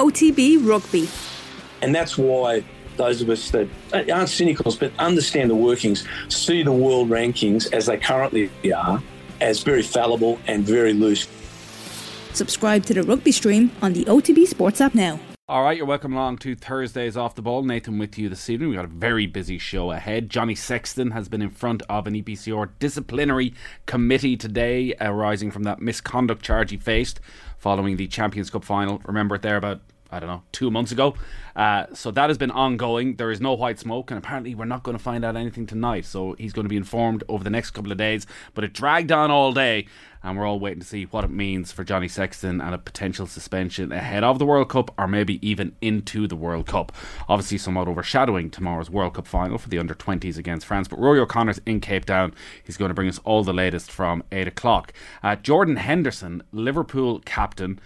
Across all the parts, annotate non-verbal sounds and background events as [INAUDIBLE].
OTB Rugby. And that's why those of us that aren't cynicals but understand the workings see the world rankings as they currently are as very fallible and very loose. Subscribe to the rugby stream on the OTB Sports app now. All right, you're welcome along to Thursdays Off the Ball. Nathan with you this evening. We've got a very busy show ahead. Johnny Sexton has been in front of an EPCR disciplinary committee today, arising from that misconduct charge he faced following the Champions Cup final. Remember it there about I don't know, two months ago. Uh, so that has been ongoing. There is no white smoke, and apparently we're not going to find out anything tonight. So he's going to be informed over the next couple of days. But it dragged on all day, and we're all waiting to see what it means for Johnny Sexton and a potential suspension ahead of the World Cup, or maybe even into the World Cup. Obviously, somewhat overshadowing tomorrow's World Cup final for the under 20s against France. But Rory O'Connor's in Cape Town. He's going to bring us all the latest from 8 o'clock. Uh, Jordan Henderson, Liverpool captain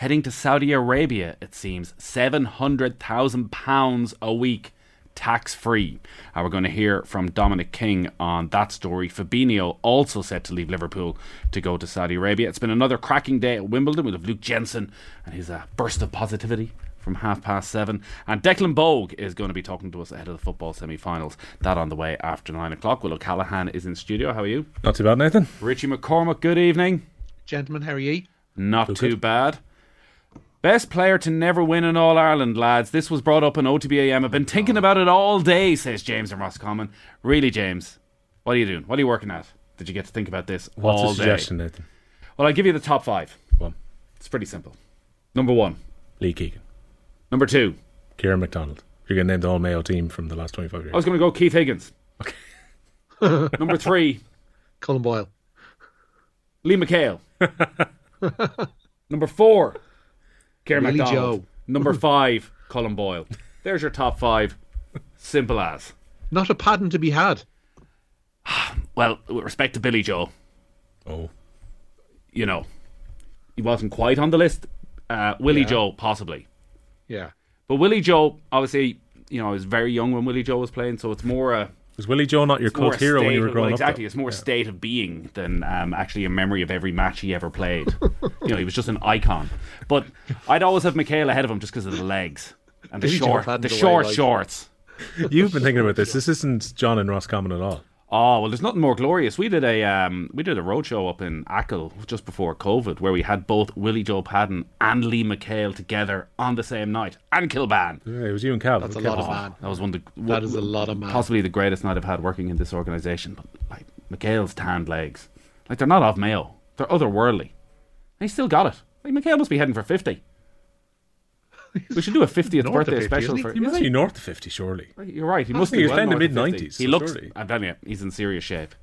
heading to Saudi Arabia, it seems. £700,000 a week tax free. Uh, we're going to hear from Dominic King on that story. Fabinho also set to leave Liverpool to go to Saudi Arabia. It's been another cracking day at Wimbledon with Luke Jensen and his uh, burst of positivity from half past seven. And Declan Bogue is going to be talking to us ahead of the football semi finals. That on the way after nine o'clock. Will O'Callaghan is in studio. How are you? Not too bad, Nathan. Richie McCormack, good evening. Gentlemen, how are you? Not too, too bad. Best player to never win in All Ireland, lads. This was brought up in OTBAM. I've been thinking about it all day, says James and Roscommon. Really, James? What are you doing? What are you working at? Did you get to think about this What's all the suggestion, day? Nathan? Well, I'll give you the top five. One. It's pretty simple. Number one. Lee Keegan. Number two. Kieran McDonald. You're going to name the all Mayo team from the last 25 years. I was going to go Keith Higgins. Okay. [LAUGHS] [LAUGHS] Number three. Colin Boyle. Liam McHale. [LAUGHS] Number four. Really McDonald. Joe. Number [LAUGHS] five, Colin Boyle. There's your top five. Simple as. Not a pattern to be had. [SIGHS] Well, with respect to Billy Joe, Oh. you know, he wasn't quite on the list. Uh, Willie Yeah. Joe, possibly. Yeah. But Willie Joe, obviously, you know, I was very young when Willie Joe was playing, so it's more a. Was Willie Joe not your it's cult hero when you were of- growing well, up? Exactly, it's more Yeah. state of being than um, actually a memory of every match he ever played. [LAUGHS] you know, he was just an icon. But I'd always have McHale ahead of him just because of the legs and the Billy short, had the the way, short like- shorts. You've been thinking about this. This isn't John and Roscommon at all. Oh well, there's nothing more glorious. We did a um, we did a roadshow up in Achill just before COVID, where we had both Willie Joe Padden and Lee McHale together on the same night, and Kilban. Yeah, it was you and Cal. That's a Cal- lot of man. That was one of the That is a lot of man. possibly the greatest night I've had working in this organisation. But like McHale's tanned legs, like they're not off Mayo, they're otherworldly. And he still got it. Like McHale must be heading for fifty. [LAUGHS] We should do a 50th North birthday 50, special he? for. He must be north of 50, surely. You're right. He must be. was well playing the 50. mid-nineties, He so looks. surely. I'm telling you, he's in serious shape.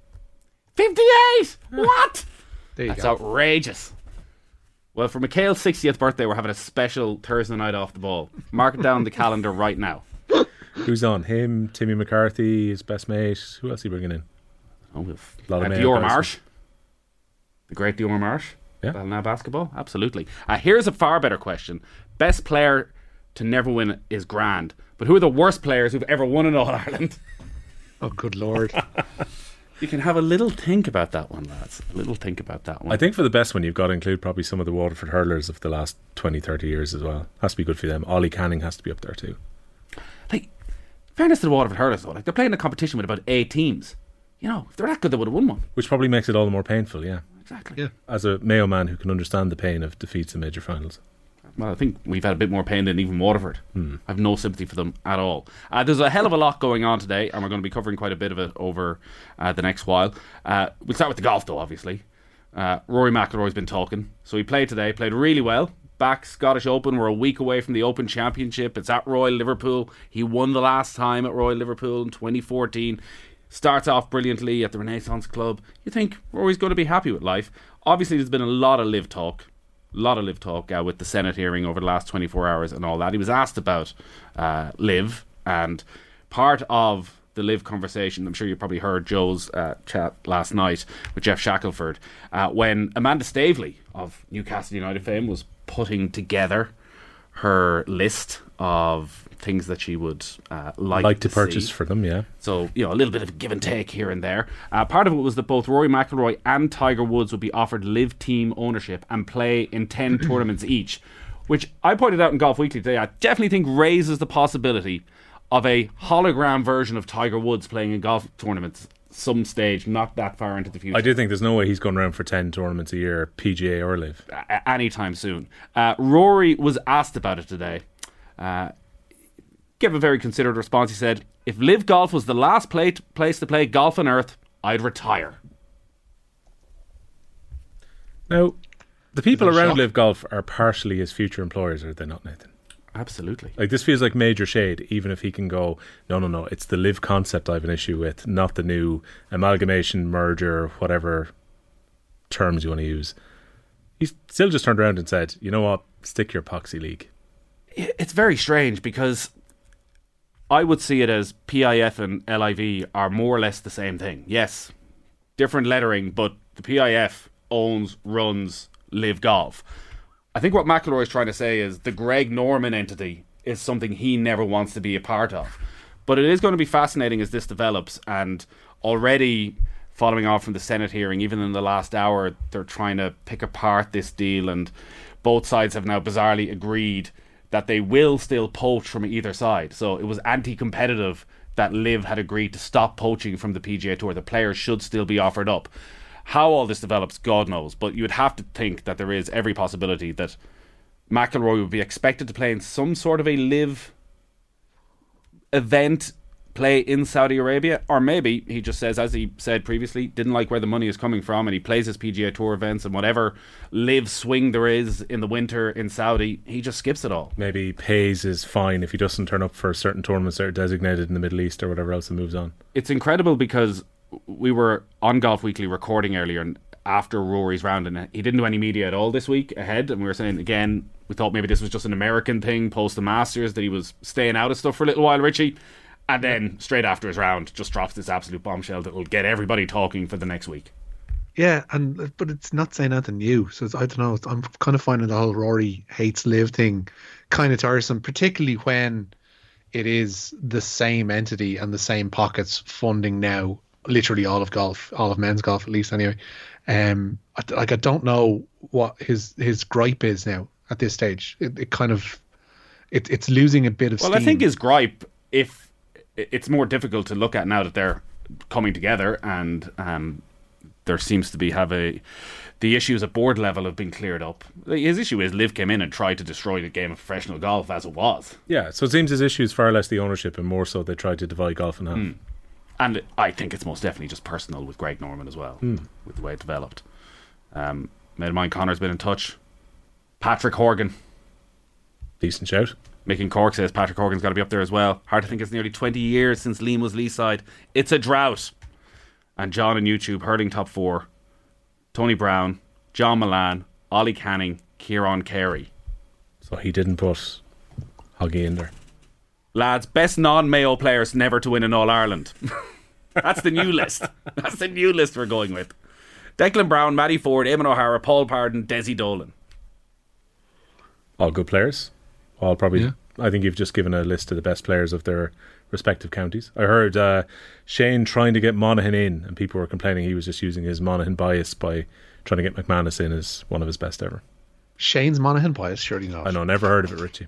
Fifty-eight. What? There you That's go. outrageous. Well, for McHale's 60th birthday, we're having a special Thursday night off the ball. Mark it down the [LAUGHS] calendar right now. Who's on? Him, Timmy McCarthy, his best mate. Who else are you bringing in? Oh, we've Lot of uh, Dior. Marsh, the great Deora Marsh. Yeah. Ballina basketball, absolutely. Uh, here's a far better question: Best player to never win is grand, but who are the worst players who've ever won in All Ireland? [LAUGHS] Oh, good lord. [LAUGHS] You can have a little think about that one, lads. A little think about that one. I think for the best one, you've got to include probably some of the Waterford hurlers of the last 20, 30 years as well. Has to be good for them. Ollie Canning has to be up there too. like, fairness to the Waterford hurlers, though, like they're playing a competition with about eight teams. You know, if they're that good, they would have won one. Which probably makes it all the more painful, yeah. Exactly. Yeah. As a Mayo man who can understand the pain of defeats in major finals. Well, I think we've had a bit more pain than even Waterford. I've no sympathy for them at all. Uh, there's a hell of a lot going on today, and we're going to be covering quite a bit of it over uh, the next while. Uh, we'll start with the golf, though, obviously. Uh, Rory McIlroy's been talking. So he played today, played really well. Back Scottish Open. We're a week away from the Open Championship. It's at Royal Liverpool. He won the last time at Royal Liverpool in 2014. Starts off brilliantly at the Renaissance Club. You think Rory's going to be happy with life. Obviously, there's been a lot of LIV talk lot of LIV talk uh, with the Senate hearing over the last 24 hours and all that. He was asked about uh, LIV, and part of the LIV conversation, I'm sure you probably heard Joe's uh, chat last night with Geoff Shackelford, uh, when Amanda Staveley of Newcastle United fame was putting together her list of things that she would uh, like, Like to purchase see. for them, yeah. So, you know, a little bit of give and take here and there. Uh, part of it was that both Rory McIlroy and Tiger Woods would be offered LIV team ownership and play in 10 [CLEARS THROAT] tournaments each. which I pointed out in Golf Weekly today. I definitely think raises the possibility of a hologram version of Tiger Woods playing in golf tournaments some stage, not that far into the future. I do think there's no way he's going around for 10 tournaments a year, PGA or LIV. a- anytime soon. Uh, Rory was asked about it today. Uh, gave a very considered response. He said, "If LIV golf was the last play place to play golf on earth, I'd retire." Now, the people Is that a around shock? LIV Golf are partially his future employers, are they not, Nathan? Absolutely. Like this feels like major shade, even if he can go, no, no, no, it's the LIV concept I have an issue with, not the new amalgamation, merger, whatever terms you want to use. He's still just turned around and said, you know what, stick your epoxy league. It's very strange because I would see it as PIF and LIV are more or less the same thing. Yes, different lettering, but the PIF owns, runs, LIV golf. I think what McIlroy is trying to say is the Greg Norman entity is something he never wants to be a part of. But it is going to be fascinating as this develops, and already following on from the Senate hearing, even in the last hour, they're trying to pick apart this deal, and both sides have now bizarrely agreed that they will still poach from either side. So it was anti-competitive that Liv had agreed to stop poaching from the PGA Tour. The players should still be offered up. How all this develops, God knows. But you would have to think that there is every possibility that McIlroy would be expected to play in some sort of a LIV event play in Saudi Arabia, or maybe he just says, as he said previously, didn't like where the money is coming from, and he plays his PGA Tour events and whatever LIV swing there is in the winter in Saudi, he just skips it all. Maybe pays his fine if he doesn't turn up for certain tournaments that are designated in the Middle East or whatever else and moves on. It's incredible because we were on Golf Weekly recording earlier and after Rory's round, and he didn't do any media at all this week ahead. And we were saying again, we thought maybe this was just an American thing post the Masters that he was staying out of stuff for a little while, Richie. And then straight after his round, just drops this absolute bombshell that will get everybody talking for the next week. Yeah, and but it's not saying anything new. So I don't know. I'm kind of finding the whole Rory hates LIV thing kind of tiresome, particularly when it is the same entity and the same pockets funding now literally all of golf, all of men's golf at least anyway. Um, I, like I don't know what his his gripe is now at this stage. It, it kind of it, it's losing a bit of Well, steam. I think his gripe, if it's more difficult to look at now that they're coming together and um, there seems to be have a the issues at board level have been cleared up. His issue is Liv came in and tried to destroy the game of professional golf as it was. Yeah, so it seems his issue is far less the ownership and more so they tried to divide golf in half. And I think it's most definitely just personal with Greg Norman as well, with the way it developed. Um, mate of mine, Connor's been in touch. Patrick Horgan. Decent shout. Making Cork says Patrick Horgan's got to be up there as well. Hard to think it's nearly 20 years since Liam was Lee side. It's a drought. And John on YouTube, hurling top four. Tony Brown, John Mullane, Ollie Canning, Kieran Carey. So he didn't put Hoggy in there. Lads, best non Mayo players never to win in All Ireland. [LAUGHS] That's the new list. That's the new list we're going with. Declan Browne, Mattie Forde, Eamon O'Hara, Paul Barden, Desi Dolan. All good players. All probably. Yeah. I think you've just given a list of the best players of their respective counties. I heard uh, Shane trying to get Monaghan in, and people were complaining he was just using his Monaghan bias by trying to get McManus in as one of his best ever. Shane's Monaghan bias, surely not. I know, never heard of it, Richie.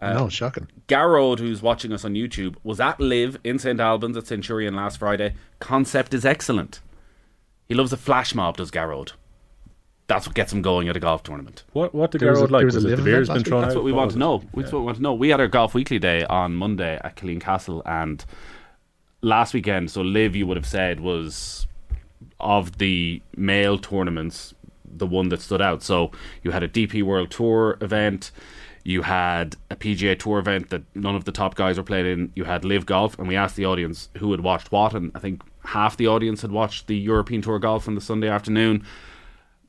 Uh, no, shocking. Garrod, who's watching us on YouTube, was at LIV in St Albans at Centurion last Friday. Concept is excellent. He loves a flash mob, does Garrod. That's what gets him going at a golf tournament. What what did There was a- Garrod like? was Was, it the LIV beer's event been thrown week? That's what we want to know. That's what we want to know. We had our golf weekly day on Monday at Killeen Castle, and last weekend, so LIV, you would have said, was of the male tournaments the one that stood out. So you had a DP World Tour event, you had a PGA Tour event that none of the top guys were playing in. You had LIV Golf, and we asked the audience who had watched what, and I think half the audience had watched the European Tour golf on the Sunday afternoon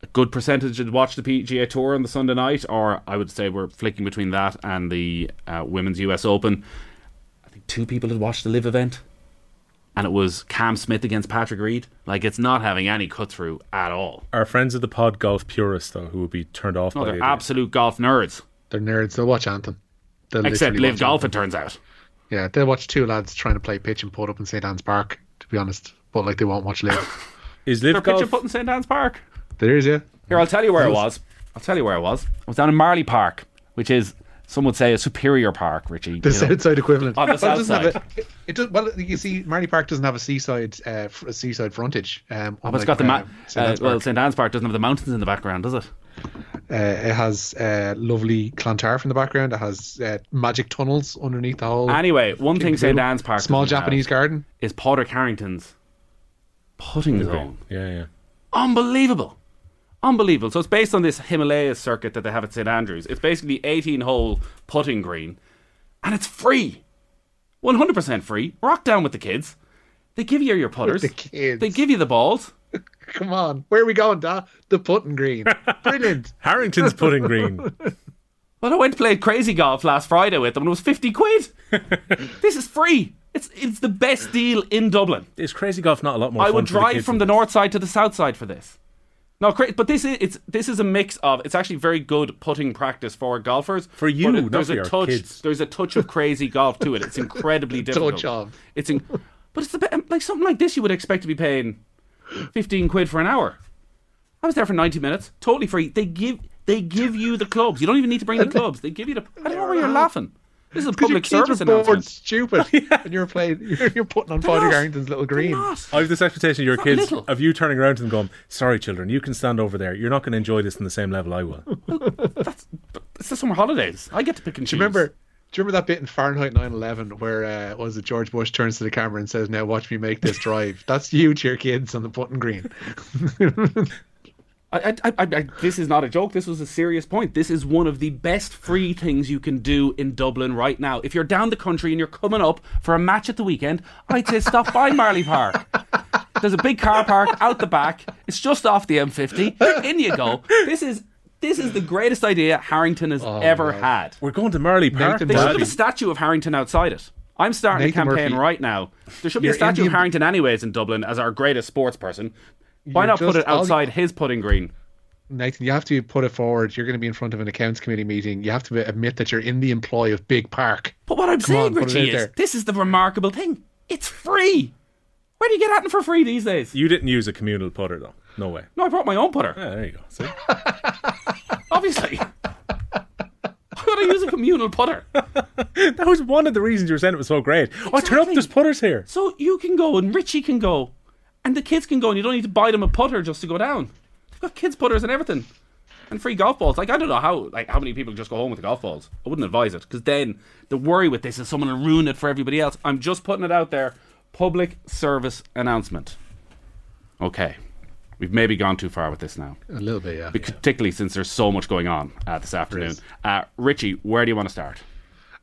a good percentage had watched the PGA Tour on the Sunday night, or I would say we're flicking between that and the uh, Women's US Open. I think two people had watched the LIV event, and it was Cam Smith against Patrick Reed. Like, it's not having any cut through at all. Our friends of the pod golf purists, though, who would be turned off No, by they're it. absolute golf nerds. They're nerds. They'll watch Anthem. They'll Except literally LIV watch golf, Anthem. it turns out. Yeah, they'll watch two lads trying to play pitch and putt up in St Anne's Park. To be honest, but like they won't watch LIV. [LAUGHS] Is They're live pitching golf? put in St Anne's Park. there is yeah. Here, I'll tell you where it was. I'll tell you where it was. I was down in Marlay Park which is some would say a superior park, Richie. The you know. south side equivalent. On the Well, it south doesn't have side. a- it does, well, you see, Marlay Park doesn't have a seaside, uh, a seaside frontage. Um, Oh, but it's unlike, got the ma- uh, St. uh, well, St Anne's Park doesn't have the mountains in the background, does it? Uh, it has uh, lovely Clontarf in the background. It has uh, magic tunnels underneath the whole. Anyway, one thing St caboodle. Anne's Park small doesn't have Japanese garden. is Padraig Harrington's putting zone. Yeah, yeah. Unbelievable. Unbelievable. So it's based on this Himalayas circuit that they have at St Andrews. It's basically 18 hole putting green and it's free. 100% free. Rock down with the kids. They give you your putters. the kids. They give you the balls. Come on, where are we going, Da? The putting green. [LAUGHS] Brilliant. Harrington's putting green. [LAUGHS] Well, I went to play crazy golf last Friday with them and it was 50 quid. [LAUGHS] this is free. It's it's the best deal in Dublin. Is crazy golf not a lot more? I fun would for the drive kids from the this? north side to the south side for this. No, cra- but this is it's this is a mix of it's actually very good putting practice for golfers. For you, but it- not there's for a your touch. kids. There's a touch of crazy golf to it. It's incredibly difficult. Touch of. It's in, but it's the, um, like something like this. You would expect to be paying fifteen quid for an hour. I was there for ninety minutes, totally free. They give they give you the clubs. You don't even need to bring the [LAUGHS] clubs. They give you the. I don't know why you're laughing. This is a 'Cause your public kids service are bored announcement. stupid, [LAUGHS] and you're playing. [LAUGHS] You're, you're putting on Potter not. Little green. I have this expectation of your kids, little. of you turning around to them going, sorry, children, you can stand over there. You're not going to enjoy this in the same level I will. That's, It's the summer holidays. I get to pick and choose. Do you remember? Do you remember that bit in Fahrenheit 9/11 where uh, was it George Bush turns to the camera and says, "Now watch me make this drive." That's you to your kids on the putting green. [LAUGHS] I, I, I, this is not a joke. This was a serious point. This is one of the best free things you can do in Dublin right now. If you're down the country and you're coming up for a match at the weekend, I'd say stop by Marlay Park. There's a big car park out the back. It's just off the M50. In you go. This is this is the greatest idea Harrington has oh, ever God. had. We're going to Marlay Park. Nathan They should Daddy. have a statue of Harrington outside it. I'm starting Nathan a campaign Murphy. right now. There should be a You're statue of Harrington anyways in Dublin as our greatest sports person. Why You're not put just- it all you- outside his putting green? Nathan, you have to put it forward. You're going to be in front of an accounts committee meeting. You have to admit that you're in the employ of Big Park. But what I'm saying, on, Richie, is there. this is the remarkable thing. It's free. Where do you get at for free these days? You didn't use a communal putter, though. No way. No, I brought my own putter. Yeah, there you go. [LAUGHS] Obviously. Why would I use a communal putter? [LAUGHS] that was one of the reasons you were saying it was so great. Oh, turn up, Exactly. there's putters here. So you can go and Richie can go and the kids can go and you don't need to buy them a putter just to go down. They've got kids putters and everything. And free golf balls. Like I don't know how like how many people just go home with the golf balls. I wouldn't advise it because then the worry with this is someone will ruin it for everybody else. I'm just putting it out there. Public service announcement. Okay, we've maybe gone too far with this now, A little bit, yeah. particularly since there's so much going on uh, this afternoon. Uh, Richie, where do you want to start?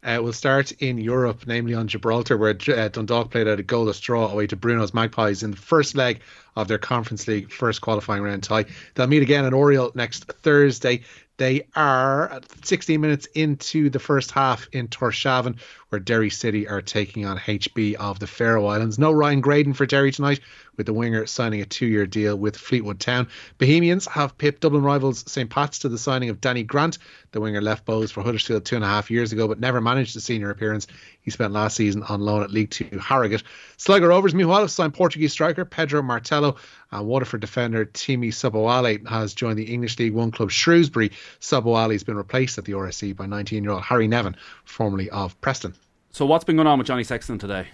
Uh, we'll start in Europe, namely on Gibraltar, where uh, Dundalk played out a goalless draw away to Bruno's Magpies in the first leg of their Conference League first qualifying round tie. They'll meet again at Oriel next Thursday. They are 16 minutes into the first half in Torshavn, where Derry City are taking on HB of the Faroe Islands. No Ryan Graydon for Derry tonight, with the winger signing a two year deal with Fleetwood Town. Bohemians have pipped Dublin rivals St. Pat's to the signing of Danny Grant. The winger left Bohs for Huddersfield two and a half years ago, but never managed a senior appearance. He spent last season on loan at League Two Harrogate. Sligo Rovers, meanwhile, have signed Portuguese striker Pedro Martello. And Waterford defender Timi Sobowale has joined the English League One club Shrewsbury. Sobowale has been replaced at the RSC by 19 year old Harry Nevin, formerly of Preston. So what's been going on with Johnny Sexton today?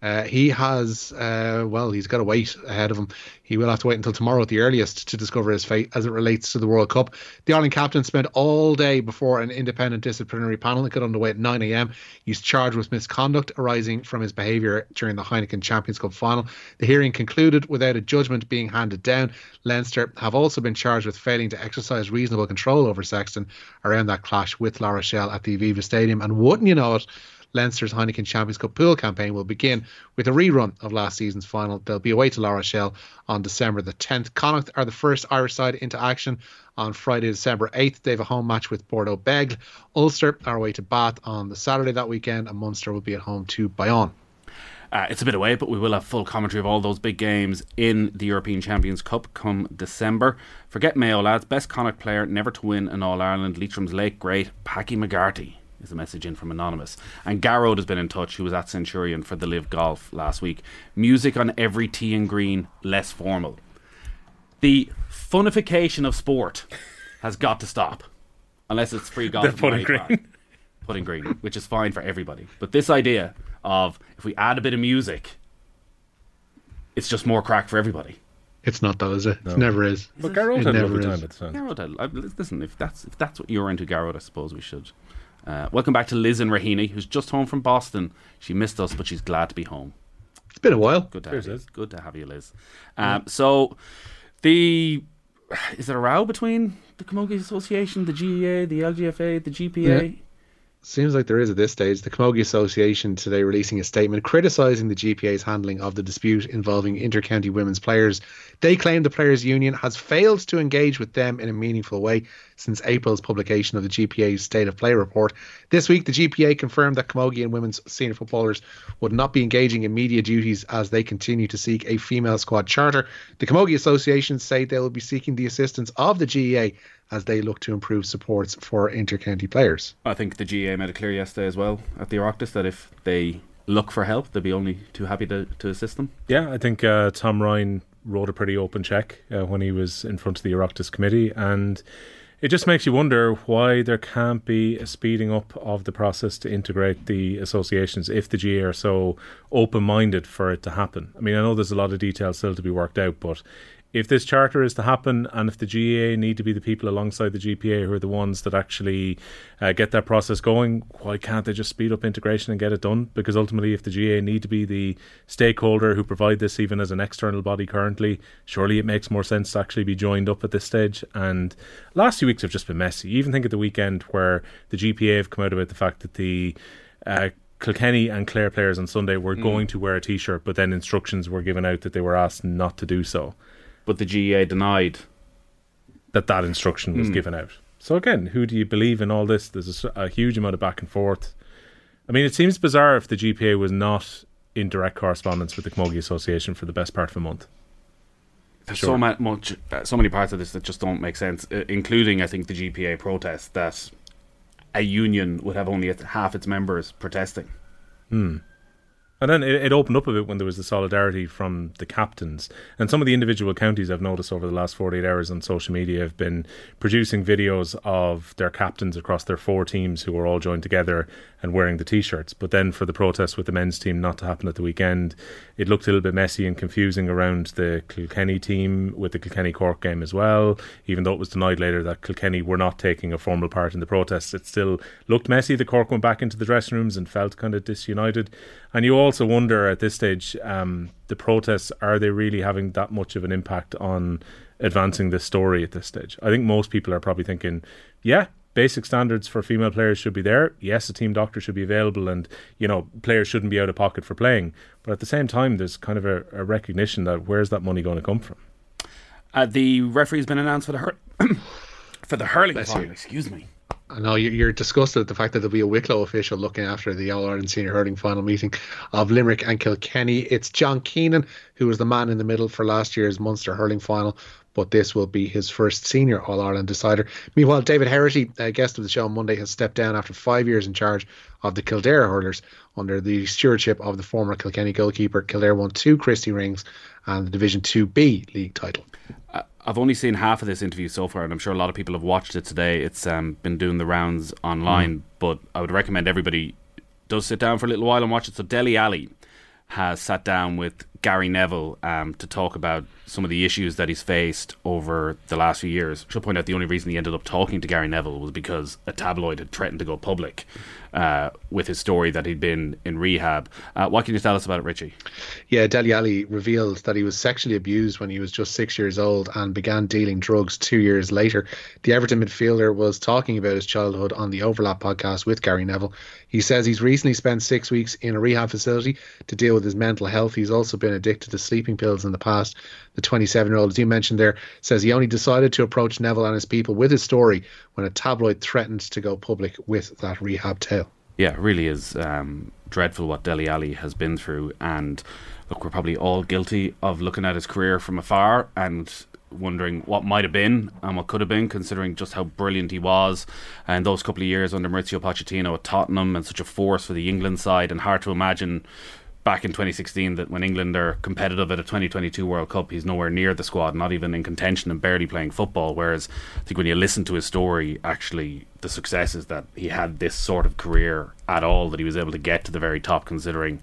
Uh, he has, uh, well, he's got to wait ahead of him. He will have to wait until tomorrow at the earliest to discover his fate as it relates to the World Cup. The Ireland captain spent all day before an independent disciplinary panel that got underway at 9 a.m. He's charged with misconduct arising from his behaviour during the Heineken Champions Cup final. The hearing concluded without a judgment being handed down. Leinster have also been charged with failing to exercise reasonable control over Sexton around that clash with La Rochelle at the Aviva Stadium. And wouldn't you know it, Leinster's Heineken Champions Cup pool campaign will begin with a rerun of last season's final. They'll be away to La Rochelle on December the 10th. Connacht are the first Irish side into action on Friday, December 8th. They have a home match with Bordeaux Bègles. Ulster are away to Bath on the Saturday that weekend, and Munster will be at home to Bayonne. Uh, it's a bit away, but we will have full commentary of all those big games in the European Champions Cup come December. Forget Mayo, lads. Best Connacht player never to win an All Ireland. Leitrim's late great Packie McGarty is a message in from Anonymous. And Garrod has been in touch, who was at Centurion for the LIV Golf last week. Music on every tee and green, less formal. The funification of sport has got to stop. unless it's free golf. The putting green. Putting green, which is fine for everybody. But this idea of if we add a bit of music, it's just more crack for everybody. It's not though, is it? It never is. But Garrod It had a never lovely time at the time. Garrod, I, I, listen, if that's if that's what you're into, Garrod, I suppose we should. Uh, welcome back to Liz and Rahini, who's just home from Boston. She missed us, but she's glad to be home. It's been a while. Good to Cheers, have you. Liz. Good to have you, Liz. Um, so, the is there a row between the Camogie Association, the GAA, the LGFA, the GPA? Seems like there is at this stage. The Camogie Association today releasing a statement criticising the GPA's handling of the dispute involving intercounty women's players. They claim the Players' Union has failed to engage with them in a meaningful way since April's publication of the GPA's State of Play report. This week, the GPA confirmed that Camogie and women's senior footballers would not be engaging in media duties as they continue to seek a female squad charter. The Camogie Association say they will be seeking the assistance of the GAA as they look to improve supports for intercounty players. I think the GAA made it clear yesterday as well at the Oireachtas that if they look for help, they'll be only too happy to, to assist them. Yeah, I think uh, Tom Ryan wrote a pretty open check uh, when he was in front of the Oireachtas committee, and it just makes you wonder why there can't be a speeding up of the process to integrate the associations if the GAA are so open minded for it to happen. I mean, I know there's a lot of details still to be worked out, but if this charter is to happen and if the GAA need to be the people alongside the GPA who are the ones that actually uh, get that process going, why can't they just speed up integration and get it done? Because ultimately, if the GAA need to be the stakeholder who provide this even as an external body currently, surely it makes more sense to actually be joined up at this stage. And last few weeks have just been messy. Even think of the weekend where the GPA have come out about the fact that the uh, Kilkenny and Clare players on Sunday were going to wear a T-shirt, but then instructions were given out that they were asked not to do so But the GAA denied. that that instruction was given out. So again, who do you believe in all this? There's a huge amount of back and forth. I mean, it seems bizarre if the GPA was not in direct correspondence with the Camogie Association for the best part of a month. There's Sure. so ma- much, uh, so many parts of this that just don't make sense, uh, including I think the GPA protest that a union would have only half its members protesting. And then it, it opened up a bit when there was the solidarity from the captains. And some of the individual counties I've noticed over the last 48 hours on social media have been producing videos of their captains across their four teams who are all joined together and wearing the t shirts. But then for the protest with the men's team not to happen at the weekend, it looked a little bit messy and confusing around the Kilkenny team with the Kilkenny Cork game as well. Even though it was denied later that Kilkenny were not taking a formal part in the protests, it still looked messy. The Cork went back into the dressing rooms and felt kind of disunited. And you also wonder at this stage, um, the protests are they really having that much of an impact on advancing this story at this stage? I think most people are probably thinking, yeah, basic standards for female players should be there. Yes, a team doctor should be available, and you know players shouldn't be out of pocket for playing. But at the same time, there's kind of a, a recognition that where's that money going to come from? Uh, the referee's been announced for the hur- [COUGHS] for the hurling final. Excuse me. I know you- you're disgusted at the fact that there'll be a Wicklow official looking after the All Ireland Senior Hurling final meeting of Limerick and Kilkenny. It's John Keenan, who was the man in the middle for last year's Munster Hurling final, but this will be his first senior All Ireland decider. Meanwhile, David Herity, a guest of the show on Monday, has stepped down after five years in charge of the Kildare hurlers under the stewardship of the former Kilkenny goalkeeper. Kildare won two Christy Rings and the Division 2B league title. I've only seen half of this interview so far, and I'm sure a lot of people have watched it today. It's um, been doing the rounds online, but I would recommend everybody does sit down for a little while and watch it. So Dele Alli has sat down with Gary Neville um, to talk about some of the issues that he's faced over the last few years. She'll point out the only reason he ended up talking to Gary Neville was because a tabloid had threatened to go public uh, with his story that he'd been in rehab. Uh, what can you tell us about it, Richie? Yeah, Dele revealed that he was sexually abused when he was just six years old and began dealing drugs two years later. The Everton midfielder was talking about his childhood on the Overlap podcast with Gary Neville. He says he's recently spent six weeks in a rehab facility to deal with his mental health. He's also been addicted to sleeping pills in the past. The 27 year old, as you mentioned there, says he only decided to approach Neville and his people with his story when a tabloid threatened to go public with that rehab tale. Yeah, it really is um, dreadful what Dele Alli has been through. And look, we're probably all guilty of looking at his career from afar and wondering what might have been and what could have been, considering just how brilliant he was. And those couple of years under Maurizio Pochettino at Tottenham and such a force for the England side, and hard to imagine back in 2016 that when England are competitive at a 2022 World Cup, he's nowhere near the squad, not even in contention and barely playing football. Whereas I think when you listen to his story, actually the success is that he had this sort of career at all, that he was able to get to the very top considering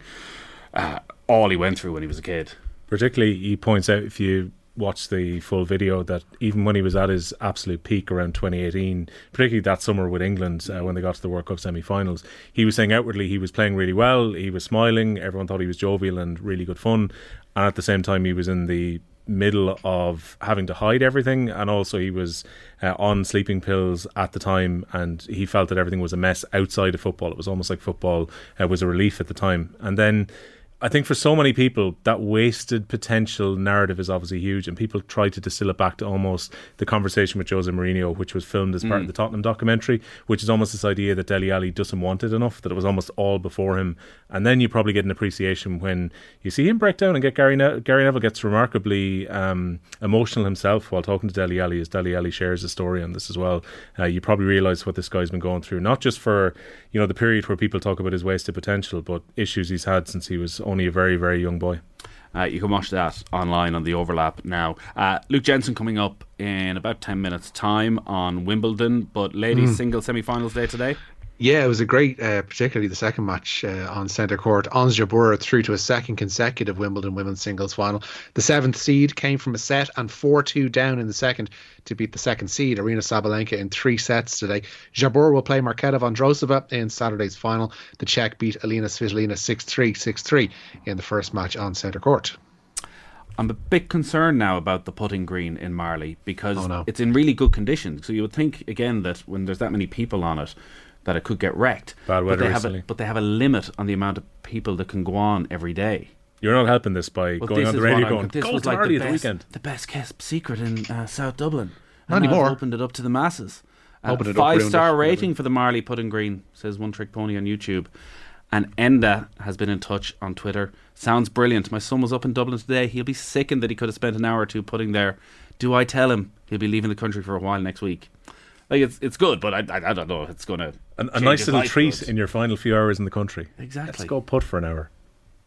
uh, all he went through when he was a kid. Particularly, he points out if you watch the full video that even when he was at his absolute peak around 2018, particularly that summer with England uh, when they got to the World Cup semi-finals, he was saying outwardly he was playing really well. He was smiling. Everyone thought he was jovial and really good fun. And at the same time, he was in the middle of having to hide everything and also he was uh, on sleeping pills at the time and he felt that everything was a mess outside of football it was almost like football uh, was a relief at the time and then I think for so many people, that wasted potential narrative is obviously huge, and people try to distill it back to almost the conversation with Jose Mourinho, which was filmed as part of the Tottenham documentary, which is almost this idea that Dele Alli doesn't want it enough, that it was almost all before him. And then you probably get an appreciation when you see him break down and get Gary, ne- Gary Neville gets remarkably um, emotional himself while talking to Dele Alli, as Dele Alli shares a story on this as well. Uh, you probably realise what this guy's been going through, not just for you know the period where people talk about his wasted potential, but issues he's had since he was only a very, very young boy. Uh, you can watch that online on the overlap now. Uh, Luke Jensen coming up in about 10 minutes' time on Wimbledon, but ladies' single semi finals day today. Yeah, it was a great, uh, particularly the second match uh, on centre court. Ons Jabeur through to a second consecutive Wimbledon women's singles final. The seventh seed came from a set and 4 2 down in the second to beat the second seed, Aryna Sabalenka, in three sets today. Jabeur will play Marketa Vondrousova in Saturday's final. The Czech beat Alina Svitolina 6 3 6 3 in the first match on centre court. I'm a bit concerned now about the putting green in Marlay because Oh, no. it's in really good condition. So you would think again that when there's that many people on it, that it could get wrecked. Bad but weather they have a, but they have a limit on the amount of people that can go on every day. You're not helping this by But going this on the radio going, this go was to like the at the best, weekend. the best kept secret in uh, South Dublin. Not And anymore. I've opened it up to the masses. Uh, it up, five ruined star it, rating for the Marlay Pudding Green says One Trick Pony on YouTube. And Enda has been in touch on Twitter. Sounds brilliant. My son was up in Dublin today. He'll be sickened that he could have spent an hour or two putting there. Do I tell him he'll be leaving the country for a while next week? Like it's it's good, but I I, I don't know if it's going to A, a nice little treat in your final few hours in the country. Exactly. Let's go put for an hour.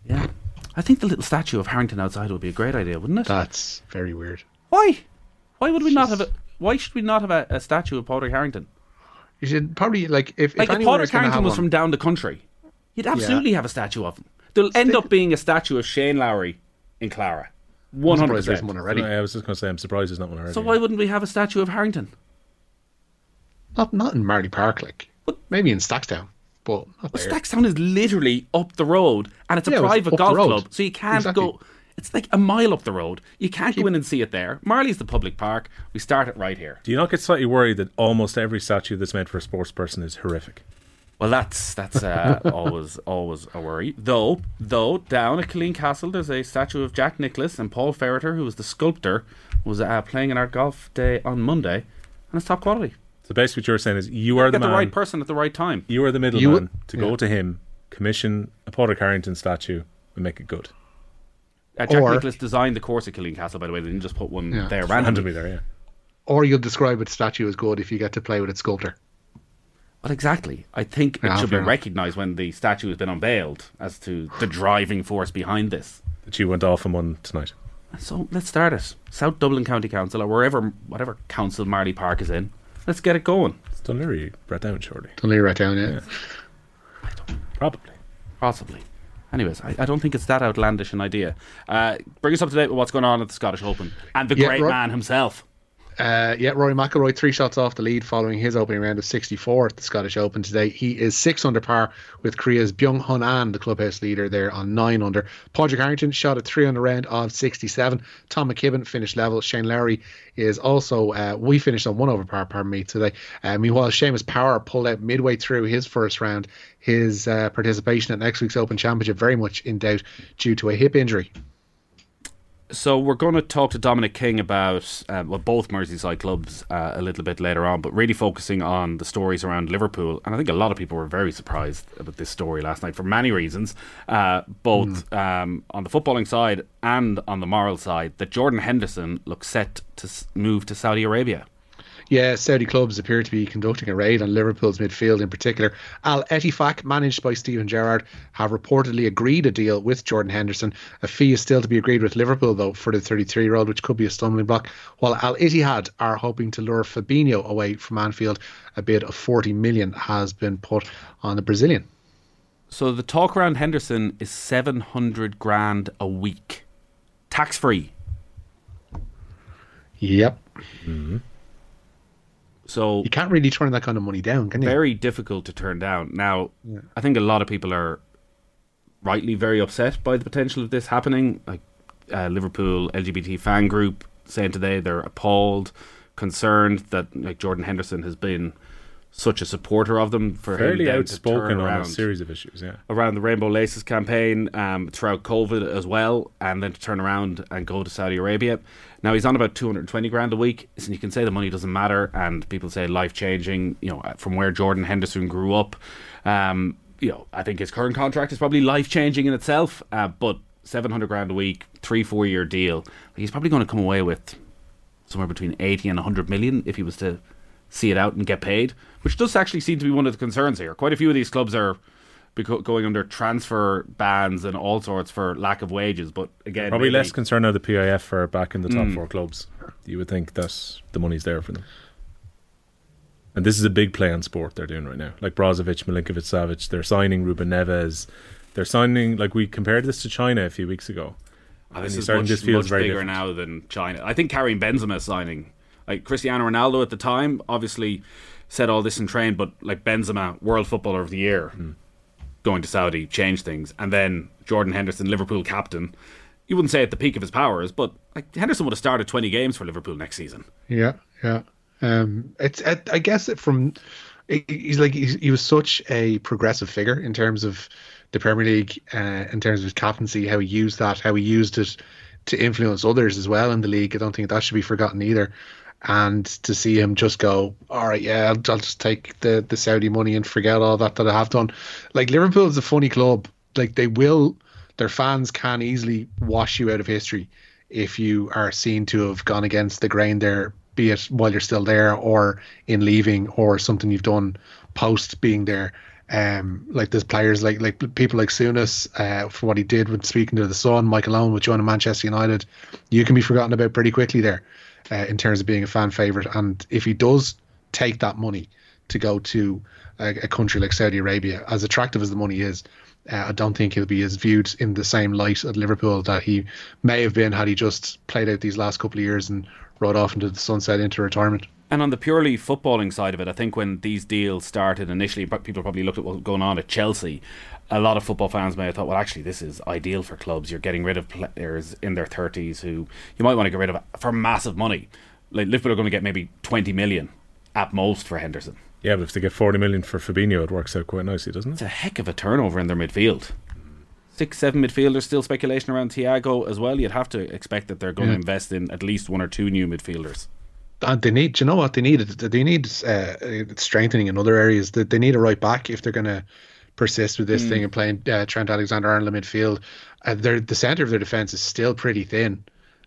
Yeah, I think the little statue of Harrington outside would be a great idea, wouldn't it? That's very weird. Why? Why would we not have a? Why should we not have a, a statue of Padraig Harrington? You should probably, like, if, Like if if anyone Padraig was going to Harrington was one, from down the country, you'd absolutely have a statue of him. There'll end up being a statue of Shane Lowry in Clara. One hundred percent. there isn't one percent. already. I was just going to say, I'm surprised there's not one already. So why wouldn't we have a statue of Harrington? Not, not in Marlay Park, like, maybe in Stackstown, but not there. Stackstown is literally up the road, and it's a Yeah, private up golf club, so you can't Exactly. go. It's like a mile up the road. You can't go in and see it there. Marlay's the public park. We start it right here. Do you not get slightly worried that almost every statue that's made for a sports person is horrific? Well, that's that's uh, [LAUGHS] always always a worry. Though though down at Killeen Castle, there's a statue of Jack Nicklaus and Paul Ferreter, who was the sculptor, was uh, playing in our golf day on Monday, and it's top quality. So basically, what you're saying is you are the Get the right person at the right time. you are the middleman You would- to go to him, commission a Padraig Harrington statue, and make it good. Uh, Jack Or- Nicklaus designed the course at Killeen Castle, by the way. They didn't just put one Yeah. there Randomly randomly. there, yeah. Or you'll describe its statue as good if you get to play with its sculptor. Well, exactly. I think it Yeah, should be recognised when the statue has been unveiled as to the driving force behind this. That you went off on one tonight. So let's start it. South Dublin County Council, or wherever, whatever council Marlay Park is in. Let's get it going. It's Dunleary, Rathdown, surely. Don't leave right down yet. Probably. Possibly. Anyways, I, I don't think it's that outlandish an idea. Uh, bring us up to date with what's going on at the Scottish Open and the Yeah, great right. man himself. Uh, yeah, Rory McIlroy three shots off the lead following his opening round of 64 at the Scottish Open today. He is six under par with Korea's Byung Hun An, the clubhouse leader, there on nine under. Padraig Harrington shot at three under round of 67. Tom McKibben finished level. Shane Lowry is also uh, we finished on one over par, pardon me, today. Uh, meanwhile, Seamus Power pulled out midway through his first round. His uh, participation at next week's Open Championship very much in doubt due to a hip injury. So we're going to talk to Dominic King about uh, well, both Merseyside clubs uh, a little bit later on, but really focusing on the stories around Liverpool. And I think a lot of people were very surprised about this story last night for many reasons, uh, both um, on the footballing side and on the moral side. That Jordan Henderson looks set to move to Saudi Arabia. Yeah, Saudi clubs appear to be conducting a raid on Liverpool's midfield in particular. Al Ettifaq, managed by Steven Gerrard, have reportedly agreed a deal with Jordan Henderson. A fee is still to be agreed with Liverpool, though, for the 33 year old, which could be a stumbling block. While Al Ittihad are hoping to lure Fabinho away from Anfield, a bid of 40 million has been put on the Brazilian. So the talk around Henderson is 700 grand a week. Tax free. Yep. Mm-hmm. So You can't really turn that kind of money down, can you? very difficult to turn down. Now, I think a lot of people are rightly very upset by the potential of this happening. Like uh, Liverpool LGBT fan group saying today they're appalled, concerned that like Jordan Henderson has been such a supporter of them for Fairly outspoken turn on a series of issues. Yeah. around the Rainbow Laces campaign um, throughout COVID as well, and then to turn around and go to Saudi Arabia. Now he's on about 220 grand a week, and you can say the money doesn't matter, and people say life changing. You know, from where Jordan Henderson grew up, um, you know, I think his current contract is probably life changing in itself. Uh, but 700 grand a week, three four year deal, he's probably going to come away with somewhere between 80 and 100 million if he was to see it out and get paid, which does actually seem to be one of the concerns here. Quite a few of these clubs are beco- going under transfer bans and all sorts for lack of wages, but again, Probably maybe- less concerned of the PIF for back in the top four clubs. You would think that the money's there for them. And this is a big play on sport they're doing right now. Like Brozovic, Milinkovic Savic, they're signing Ruben Neves. They're signing like we compared this to China a few weeks ago. Oh, this is much, this much bigger different. now than China. I think Karim Benzema signing, like Cristiano Ronaldo at the time, obviously said all this in train, but like Benzema, World Footballer of the Year, Hmm. Going to Saudi changed things, and then Jordan Henderson, Liverpool captain. You wouldn't say at the peak of his powers, but like Henderson would have started twenty games for Liverpool next season. Yeah, yeah. Um, it's I, I guess it from he- he's like he's, he was such a progressive figure in terms of the Premier League, uh, in terms of his captaincy, how he used that, how he used it to influence others as well in the league. I don't think that should be forgotten either. And to see him just go, all right, yeah, I'll, I'll just take the the Saudi money and forget all that that I have done. Like Liverpool is a funny club. Like they will, their fans can easily wash you out of history if you are seen to have gone against the grain there, be it while you're still there or in leaving or something you've done post being there. Um, like there's players like like people like Souness, uh, for what he did when speaking to the Sun, Michael Owen with joining Manchester United, you can be forgotten about pretty quickly there, uh, in terms of being a fan favorite. And if he does take that money to go to a, a country like Saudi Arabia, as attractive as the money is, uh, I don't think he'll be as viewed in the same light at Liverpool that he may have been had he just played out these last couple of years and rode off into the sunset into retirement. And on the purely footballing side of it, I think when these deals started initially, people probably looked at what was going on at Chelsea. A lot of football fans may have thought, well, actually, this is ideal for clubs. You're getting rid of players in their 30s who you might want to get rid of for massive money. Like Liverpool are going to get maybe 20 million at most for Henderson. Yeah, but if they get 40 million for Fabinho, it works out quite nicely, doesn't it? It's a heck of a turnover in their midfield. Six, seven midfielders, still speculation around Thiago as well. You'd have to expect that they're going Yeah. to invest in at least one or two new midfielders. And they need, do you know what they need? They need uh, strengthening in other areas. They, they need a right back if they're going to persist with this thing and playing uh, Trent Alexander-Arnold in midfield. Uh, they're, the centre of their defence is still pretty thin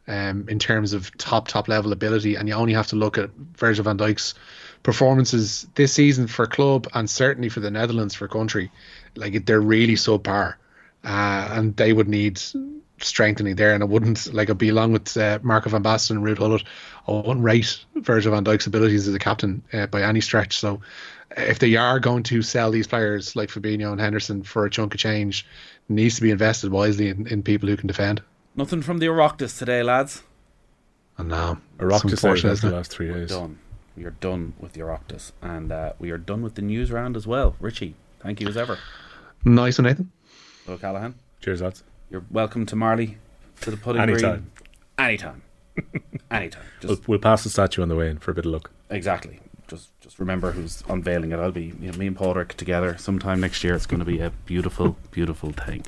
um, in terms of top top level ability, and you only have to look at Virgil van Dijk's performances this season for club and certainly for the Netherlands for country. Like they're really subpar, uh, and they would need strengthening there. And it wouldn't like I'd be along with uh, Marco van Basten and Ruud Gullit. I wouldn't rate Virgil van Dijk's abilities as a captain uh, by any stretch. So if they are going to sell these players like Fabinho and Henderson for a chunk of change, needs to be invested wisely in, in people who can defend. Nothing from the Oireachtas today, lads. And now, A rock it's to say unfortunate, after isn't the last three days. Done. We are done with the Oireachtas. And uh, we are done with the news round as well. Richie, thank you as ever. Nice one, Nathan. Hello, Callahan. Cheers, lads. You're welcome to Marlay, to the pudding Anytime. green. Anytime. [LAUGHS] Anytime. We'll, we'll pass the statue on the way in for a bit of luck. exactly. Just just remember who's unveiling it. I'll be you know, me and Padraig together sometime next year. It's going to be a beautiful, beautiful thing.